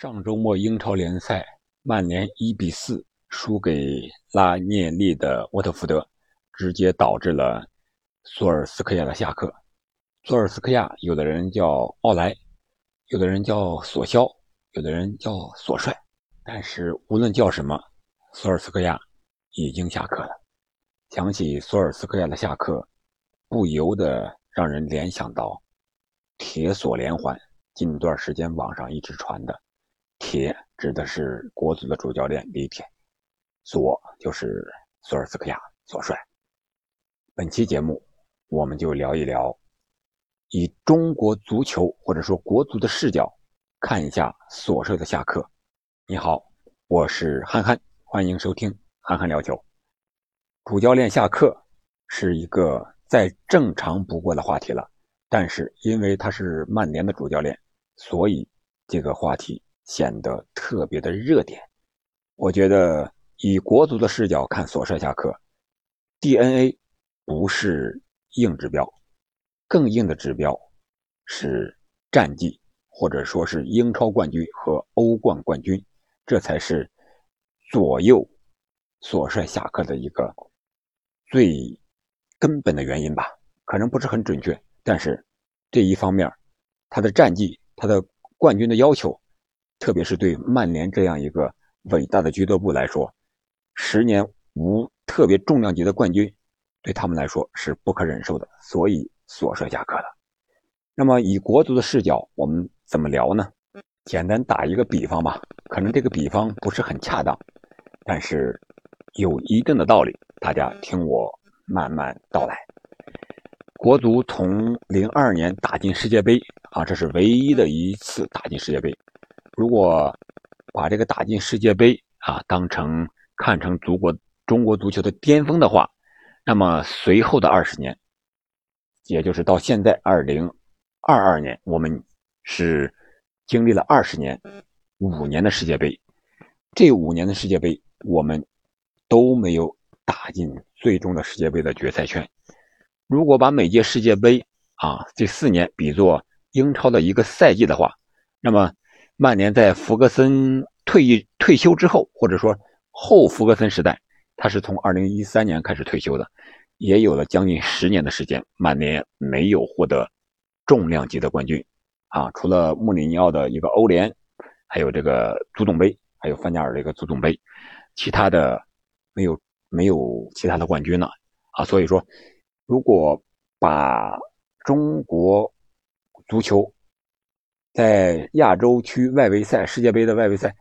上周末英超联赛，曼联一比四输给拉涅利的沃特福德，直接导致了索尔斯克亚的下课。索尔斯克亚，有的人叫奥莱，有的人叫索肖，有的人叫索帅。但是无论叫什么，索尔斯克亚已经下课了。想起索尔斯克亚的下课，不由得让人联想到铁索连环。近段时间网上一直传的。铁指的是国足的主教练李铁，索就是索尔斯克亚索帅。本期节目，我们就聊一聊，以中国足球或者说国足的视角看一下索帅的下课。你好，我是憨憨，欢迎收听憨憨聊球。主教练下课是一个再正常不过的话题了，但是因为他是曼联的主教练，所以这个话题。显得特别的热点。我觉得以国足的视角看索帅下课，DNA 不是硬指标，更硬的指标是战绩，或者说是英超冠军和欧冠冠军，这才是左右索帅下课的一个最根本的原因吧。可能不是很准确，但是这一方面，他的战绩，他的冠军的要求。特别是对曼联这样一个伟大的俱乐部来说，十年无特别重量级的冠军，对他们来说是不可忍受的，所以索帅下课了。那么以国足的视角，我们怎么聊呢？简单打一个比方吧，可能这个比方不是很恰当，但是有一定的道理，大家听我慢慢道来。国足从零二年打进世界杯啊，这是唯一的一次打进世界杯。如果把这个打进世界杯啊当成看成祖国中国足球的巅峰的话，那么随后的二十年，也就是到现在二零二二年，我们是经历了二十年五年的世界杯，这五年的世界杯我们都没有打进最终的世界杯的决赛圈。如果把每届世界杯啊这四年比作英超的一个赛季的话，那么。曼联在弗格森退役退休之后，或者说后弗格森时代，他是从2013年开始退休的，也有了将近十年的时间，曼联没有获得重量级的冠军啊，除了穆里尼奥的一个欧联，还有这个足总杯，还有范加尔的一个足总杯，其他的没有没有其他的冠军了啊，所以说，如果把中国足球。在亚洲区外围赛世界杯的外围赛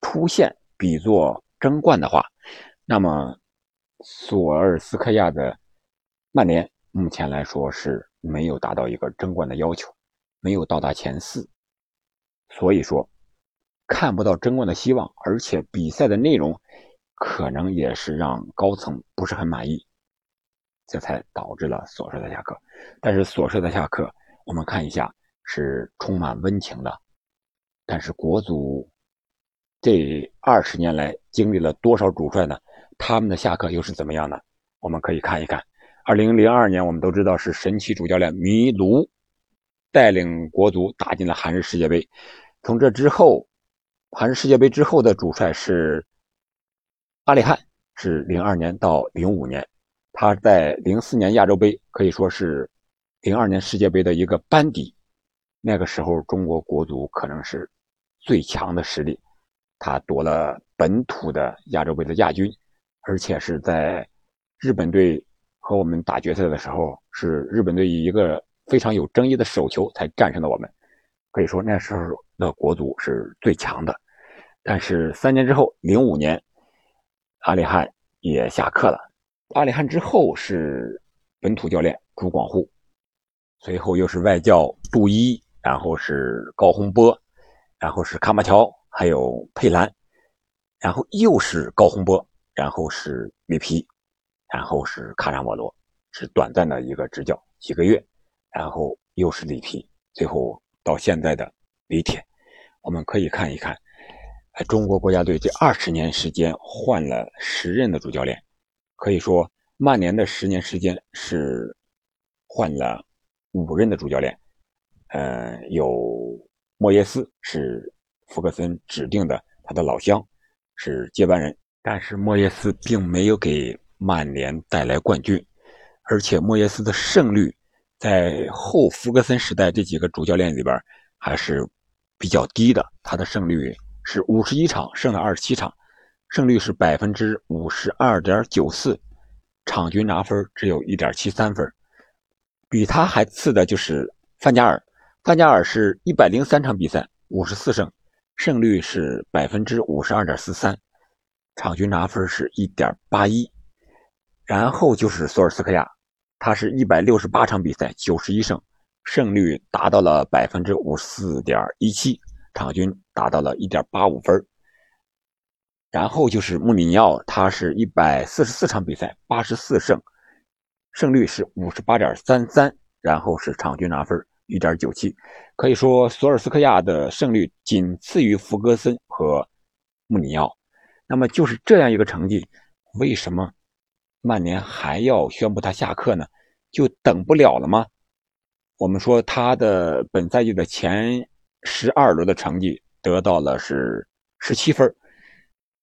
出现比作争冠的话，那么索尔斯克亚的曼联目前来说是没有达到一个争冠的要求，没有到达前四，所以说看不到争冠的希望，而且比赛的内容可能也是让高层不是很满意，这才导致了索帅的下课。但是索帅的下课，我们看一下。是充满温情的，但是国足这二十年来经历了多少主帅呢？他们的下课又是怎么样呢？我们可以看一看。二零零二年，我们都知道是神奇主教练米卢带领国足打进了韩日世界杯。从这之后，韩日世界杯之后的主帅是阿里汉，是零二年到零五年。他在零四年亚洲杯可以说是零二年世界杯的一个班底。那个时候，中国国足可能是最强的实力，他夺了本土的亚洲杯的亚军，而且是在日本队和我们打决赛的时候，是日本队以一个非常有争议的手球才战胜了我们。可以说那时候的国足是最强的。但是三年之后，零五年，阿里汉也下课了。阿里汉之后是本土教练朱广沪，随后又是外教杜伊。然后是高洪波，然后是卡马乔，还有佩兰，然后又是高洪波，然后是里皮，然后是卡扎莫罗，是短暂的一个执教几个月，然后又是里皮，最后到现在的李铁，我们可以看一看，中国国家队这二十年时间换了十任的主教练，可以说曼联的十年时间是换了五任的主教练。呃，有莫耶斯是福格森指定的他的老乡是接班人，但是莫耶斯并没有给曼联带来冠军，而且莫耶斯的胜率在后福格森时代这几个主教练里边还是比较低的，他的胜率是五十一场胜了二十七场，胜率是百分之五十二点九四，场均拿分只有一点七三分，比他还次的就是范加尔。范加尔是一百零三场比赛，五十四胜，胜率是百分之五十二点四三，场均拿分是一点八一。然后就是索尔斯克亚，他是一百六十八场比赛，九十一胜，胜率达到了百分之五十四点一七，场均达到了一点八五分。然后就是穆里尼奥，他是一百四十四场比赛，八十四胜，胜率是五十八点三三，然后是场均拿分。一点九七，可以说索尔斯克亚的胜率仅次于弗格森和穆里奥。那么就是这样一个成绩，为什么曼联还要宣布他下课呢？就等不了了吗？我们说他的本赛季的前十二轮的成绩得到了是十七分，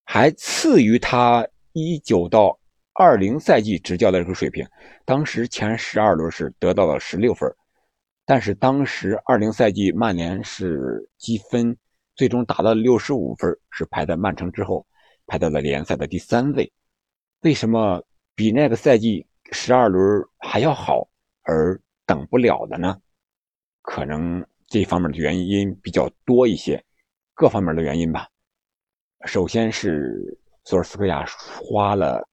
还次于他一九到二零赛季执教的这个水平。当时前十二轮是得到了十六分。但是当时二零赛季曼联是积分最终达到六十五分，是排在曼城之后，排到了联赛的第三位。为什么比那个赛季十二轮还要好，而等不了的呢？可能这方面的原因比较多一些，各方面的原因吧。首先是索尔斯克亚花了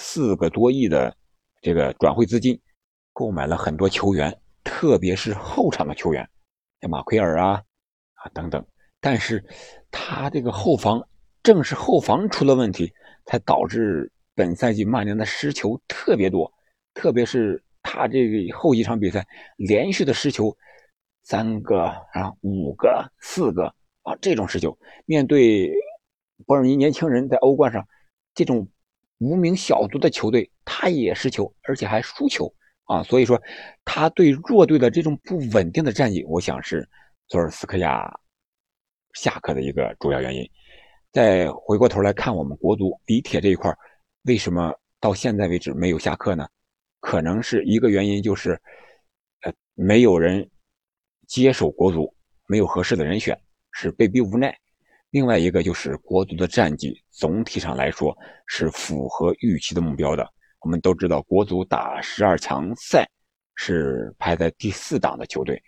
四个多亿的这个转会资金，购买了很多球员。特别是后场的球员，像马奎尔啊啊等等，但是他这个后防正是后防出了问题，才导致本赛季曼联的失球特别多。特别是他这个后几场比赛连续的失球，三个啊五个四个啊这种失球，面对伯尔尼年轻人在欧冠上这种无名小卒的球队，他也失球，而且还输球。啊，所以说他对弱队的这种不稳定的战绩，我想是佐尔斯克亚下课的一个主要原因。再回过头来看我们国足李铁这一块，为什么到现在为止没有下课呢？可能是一个原因就是，呃，没有人接手国足，没有合适的人选，是被逼无奈。另外一个就是国足的战绩总体上来说是符合预期的目标的。我们都知道，国足打十二强赛是排在第四档的球队，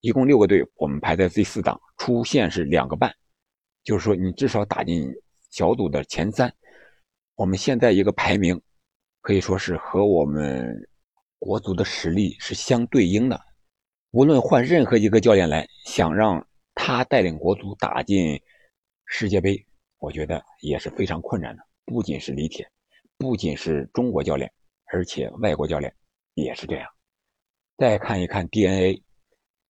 一共六个队，我们排在第四档，出线是两个半，就是说你至少打进小组的前三。我们现在一个排名可以说是和我们国足的实力是相对应的。无论换任何一个教练来，想让他带领国足打进世界杯，我觉得也是非常困难的。不仅是李铁。不仅是中国教练，而且外国教练也是这样。再看一看 DNA，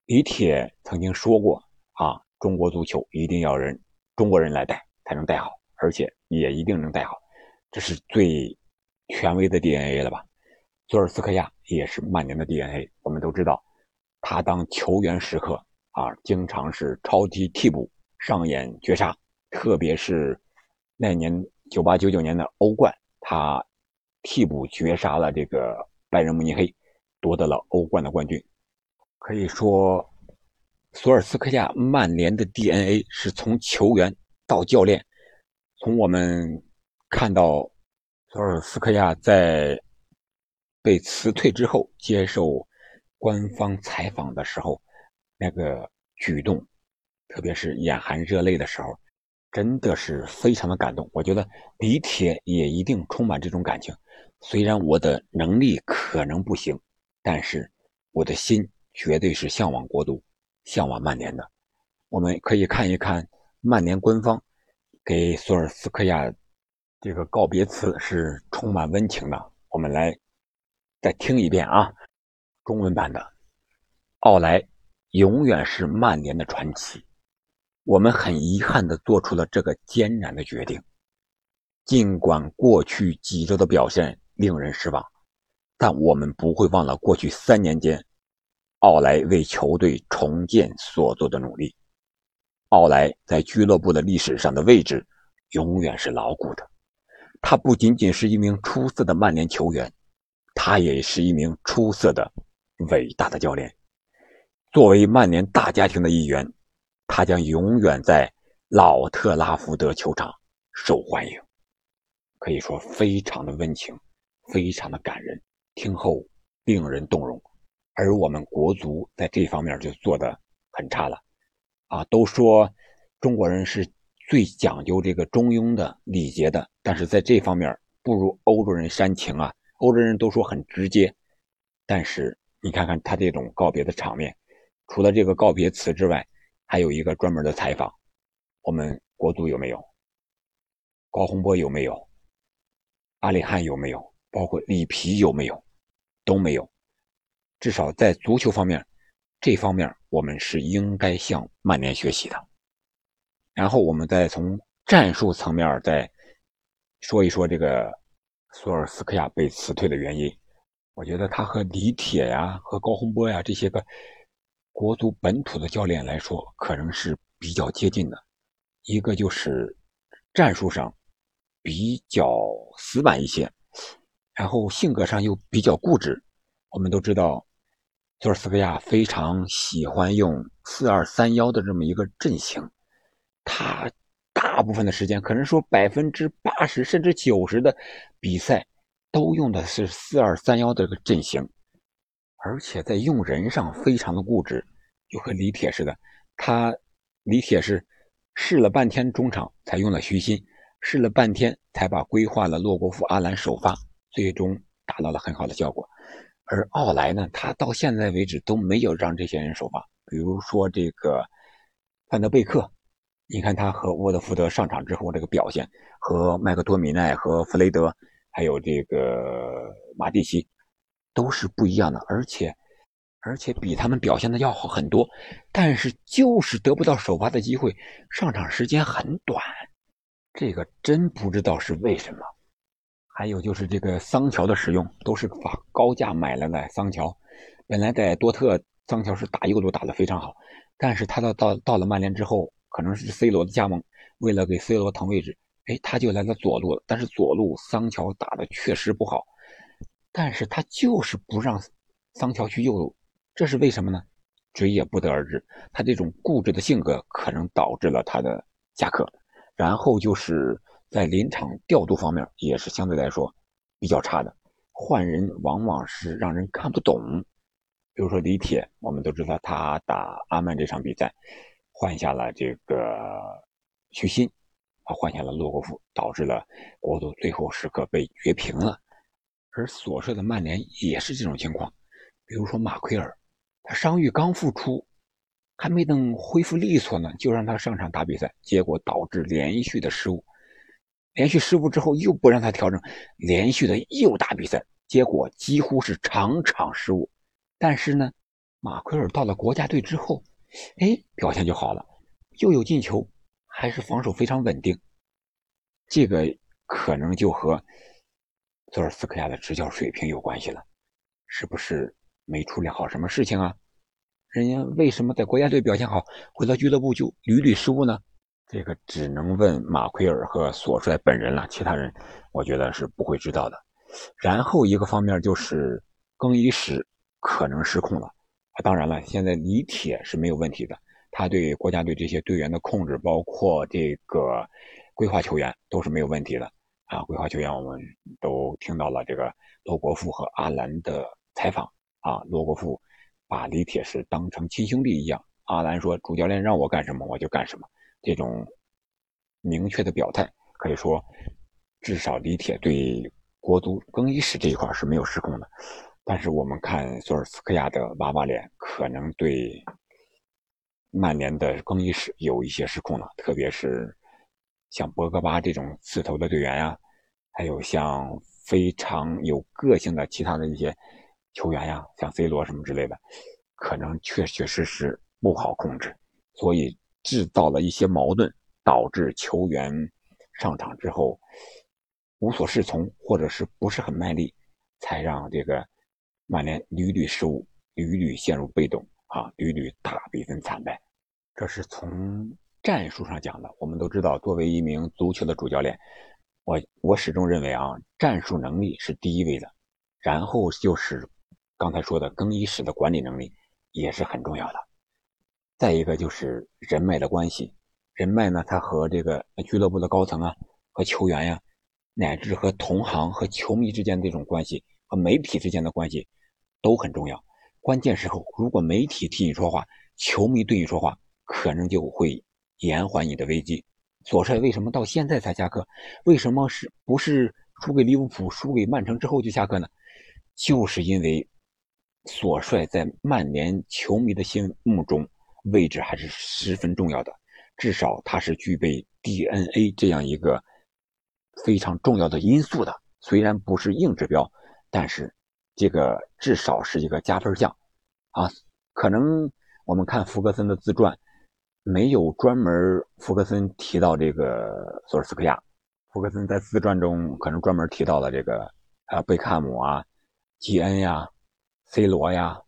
李铁曾经说过啊，中国足球一定要人中国人来带才能带好，而且也一定能带好，这是最权威的 DNA 了吧？佐尔斯克亚也是曼联的 DNA。我们都知道，他当球员时刻啊，经常是超级替补上演绝杀，特别是那年九八九九年的欧冠。他替补绝杀了这个拜仁慕尼黑，夺得了欧冠的冠军。可以说，索尔斯克亚曼联的 DNA 是从球员到教练。从我们看到索尔斯克亚在被辞退之后接受官方采访的时候，那个举动，特别是眼含热泪的时候。真的是非常的感动，我觉得李铁也一定充满这种感情。虽然我的能力可能不行，但是我的心绝对是向往国足、向往曼联的。我们可以看一看曼联官方给索尔斯克亚这个告别词，是充满温情的。我们来再听一遍啊，中文版的：奥莱永远是曼联的传奇。我们很遗憾地做出了这个艰难的决定，尽管过去几周的表现令人失望，但我们不会忘了过去三年间，奥莱为球队重建所做的努力。奥莱在俱乐部的历史上的位置永远是牢固的。他不仅仅是一名出色的曼联球员，他也是一名出色的、伟大的教练。作为曼联大家庭的一员，他将永远在老特拉福德球场受欢迎。可以说，非常的温情，非常的感人，听后令人动容。而我们国足在这方面就做的很差了。啊，都说中国人是最讲究这个中庸的礼节的，但是在这方面不如欧洲人煽情啊。欧洲人都说很直接，但是你看看他这种告别的场面，除了这个告别词之外，还有一个专门的采访。我们国足有没有？高洪波有没有？阿里汉有没有？包括里皮有没有？都没有。至少在足球方面，这方面。我们是应该向曼联学习的，然后我们再从战术层面再说一说这个索尔斯克亚被辞退的原因。我觉得他和李铁呀、和高洪波呀这些个国足本土的教练来说，可能是比较接近的。一个就是战术上比较死板一些，然后性格上又比较固执。我们都知道。索尔斯克亚非常喜欢用四二三幺的这么一个阵型，他大部分的时间，可能说百分之八十甚至九十的比赛都用的是四二三幺的这个阵型，而且在用人上非常的固执，就和李铁似的。他李铁是试了半天中场才用了徐新，试了半天才把规划了洛国富、阿兰首发，最终达到了很好的效果。而奥莱呢，他到现在为止都没有让这些人首发。比如说这个范德贝克，你看他和沃德福德上场之后这个表现，和麦克托米奈、和弗雷德，还有这个马蒂奇，都是不一样的。而且，而且比他们表现的要好很多。但是就是得不到首发的机会，上场时间很短，这个真不知道是为什么。还有就是这个桑乔的使用，都是把高价买来的。桑乔本来在多特，桑乔是打右路打得非常好，但是他到到到了曼联之后，可能是 C 罗的加盟，为了给 C 罗腾位置，哎，他就来了左路了。但是左路桑乔打的确实不好，但是他就是不让桑乔去右路，这是为什么呢？谁也不得而知。他这种固执的性格可能导致了他的下课，然后就是。在临场调度方面也是相对来说比较差的，换人往往是让人看不懂。比如说李铁，我们都知道他打阿曼这场比赛换下了这个徐新，啊换下了洛国富，导致了国足最后时刻被绝平了。而所说的曼联也是这种情况，比如说马奎尔，他伤愈刚复出，还没等恢复利索呢，就让他上场打比赛，结果导致连续的失误。连续失误之后又不让他调整，连续的又打比赛，结果几乎是场场失误。但是呢，马奎尔到了国家队之后，哎，表现就好了，又有进球，还是防守非常稳定。这个可能就和索尔斯克亚的执教水平有关系了，是不是没处理好什么事情啊？人家为什么在国家队表现好，回到俱乐部就屡屡失误呢？这个只能问马奎尔和索帅本人了，其他人我觉得是不会知道的。然后一个方面就是更衣室可能失控了啊，当然了，现在李铁是没有问题的，他对国家队这些队员的控制，包括这个规划球员都是没有问题的啊。规划球员我们都听到了这个罗国富和阿兰的采访啊，罗国富把李铁是当成亲兄弟一样，阿兰说主教练让我干什么我就干什么。这种明确的表态，可以说，至少李铁对国足更衣室这一块是没有失控的。但是我们看索尔斯克亚的娃娃脸，可能对曼联的更衣室有一些失控了。特别是像博格巴这种刺头的队员呀，还有像非常有个性的其他的一些球员呀，像 C 罗什么之类的，可能确确实实不好控制，所以。制造了一些矛盾，导致球员上场之后无所适从，或者是不是很卖力，才让这个曼联屡屡失误，屡屡陷入被动啊，屡屡大比分惨败。这是从战术上讲的，我们都知道，作为一名足球的主教练，我我始终认为啊，战术能力是第一位的，然后就是刚才说的更衣室的管理能力也是很重要的。再一个就是人脉的关系，人脉呢，他和这个俱乐部的高层啊，和球员呀，乃至和同行和球迷之间的这种关系，和媒体之间的关系都很重要。关键时候，如果媒体替你说话，球迷对你说话，可能就会延缓你的危机。索帅为什么到现在才下课？为什么是不是输给利物浦、输给曼城之后就下课呢？就是因为索帅在曼联球迷的心目中。位置还是十分重要的，至少他是具备 DNA 这样一个非常重要的因素的。虽然不是硬指标，但是这个至少是一个加分项啊。可能我们看福格森的自传，没有专门福格森提到这个索尔斯克亚。福格森在自传中可能专门提到了这个啊贝克汉姆啊、基恩呀、C 罗呀。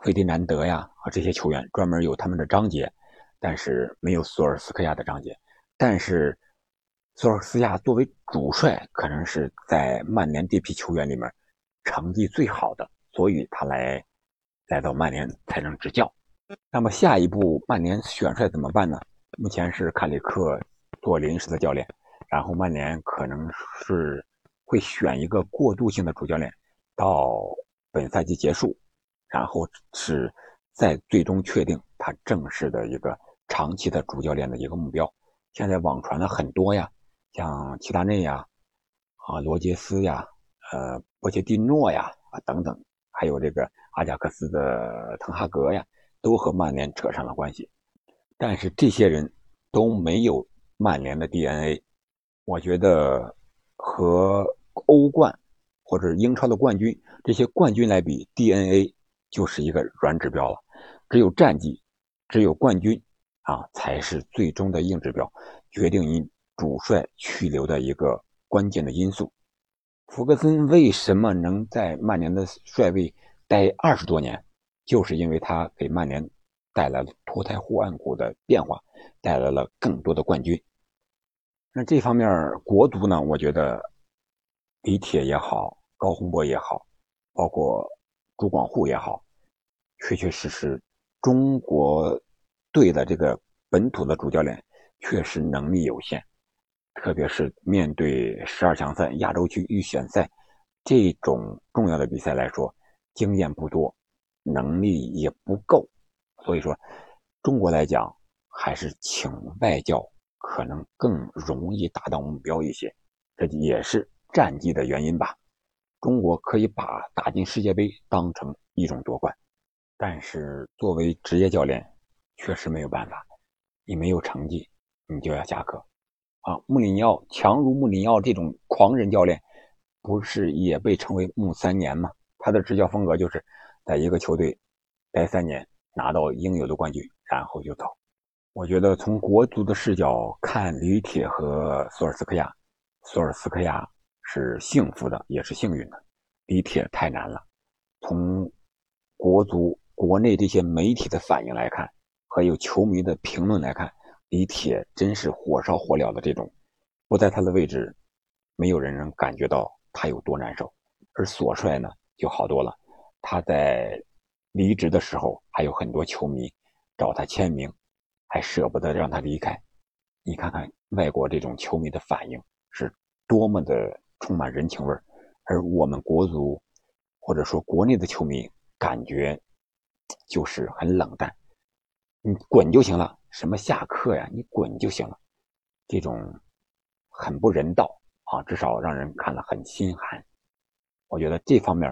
费迪南德呀，和这些球员专门有他们的章节，但是没有索尔斯克亚的章节。但是索尔斯克亚作为主帅，可能是在曼联这批球员里面成绩最好的，所以他来来到曼联才能执教。那么下一步曼联选帅怎么办呢？目前是卡里克做临时的教练，然后曼联可能是会选一个过渡性的主教练，到本赛季结束。然后是再最终确定他正式的一个长期的主教练的一个目标。现在网传的很多呀，像齐达内呀、啊罗杰斯呀、呃波切蒂诺呀啊等等，还有这个阿贾克斯的滕哈格呀，都和曼联扯上了关系。但是这些人都没有曼联的 DNA。我觉得和欧冠或者英超的冠军这些冠军来比，DNA。就是一个软指标了，只有战绩，只有冠军啊，才是最终的硬指标，决定你主帅去留的一个关键的因素。弗格森为什么能在曼联的帅位待二十多年？就是因为他给曼联带来了脱胎换骨的变化，带来了更多的冠军。那这方面国足呢？我觉得李铁也好，高洪波也好，包括朱广沪也好。确确实实，中国队的这个本土的主教练确实能力有限，特别是面对十二强赛、亚洲区预选赛这种重要的比赛来说，经验不多，能力也不够。所以说，中国来讲，还是请外教可能更容易达到目标一些，这也是战绩的原因吧。中国可以把打进世界杯当成一种夺冠。但是作为职业教练，确实没有办法。你没有成绩，你就要下课。啊，穆里尼奥强如穆里尼奥这种狂人教练，不是也被称为“穆三年”吗？他的执教风格就是在一个球队待三年，拿到应有的冠军，然后就走。我觉得从国足的视角看，李铁和索尔斯克亚，索尔斯克亚是幸福的，也是幸运的。李铁太难了。从国足。国内这些媒体的反应来看，还有球迷的评论来看，李铁真是火烧火燎的这种，不在他的位置，没有人能感觉到他有多难受。而索帅呢，就好多了。他在离职的时候，还有很多球迷找他签名，还舍不得让他离开。你看看外国这种球迷的反应是多么的充满人情味而我们国足或者说国内的球迷感觉。就是很冷淡，你滚就行了。什么下课呀？你滚就行了。这种很不人道啊，至少让人看了很心寒。我觉得这方面，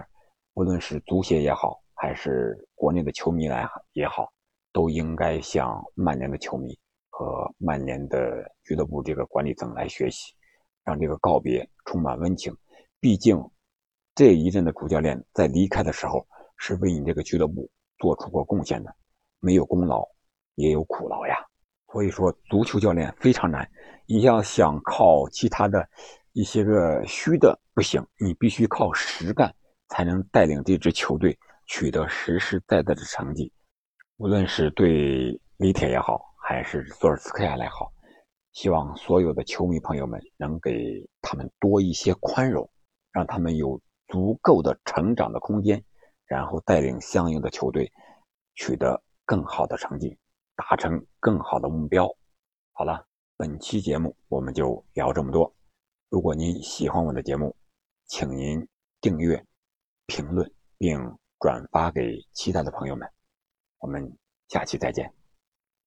无论是足协也好，还是国内的球迷来也好，都应该向曼联的球迷和曼联的俱乐部这个管理层来学习，让这个告别充满温情。毕竟这一任的主教练在离开的时候，是为你这个俱乐部。做出过贡献的，没有功劳也有苦劳呀。所以说，足球教练非常难。你要想靠其他的一些个虚的不行，你必须靠实干，才能带领这支球队取得实实在在的成绩。无论是对李铁也好，还是索尔斯克亚来好。希望所有的球迷朋友们能给他们多一些宽容，让他们有足够的成长的空间，然后带领相应的球队取得更好的成绩，达成更好的目标。好了，本期节目我们就聊这么多。如果您喜欢我的节目，请您订阅、评论并转发给其他的朋友们。我们下期再见。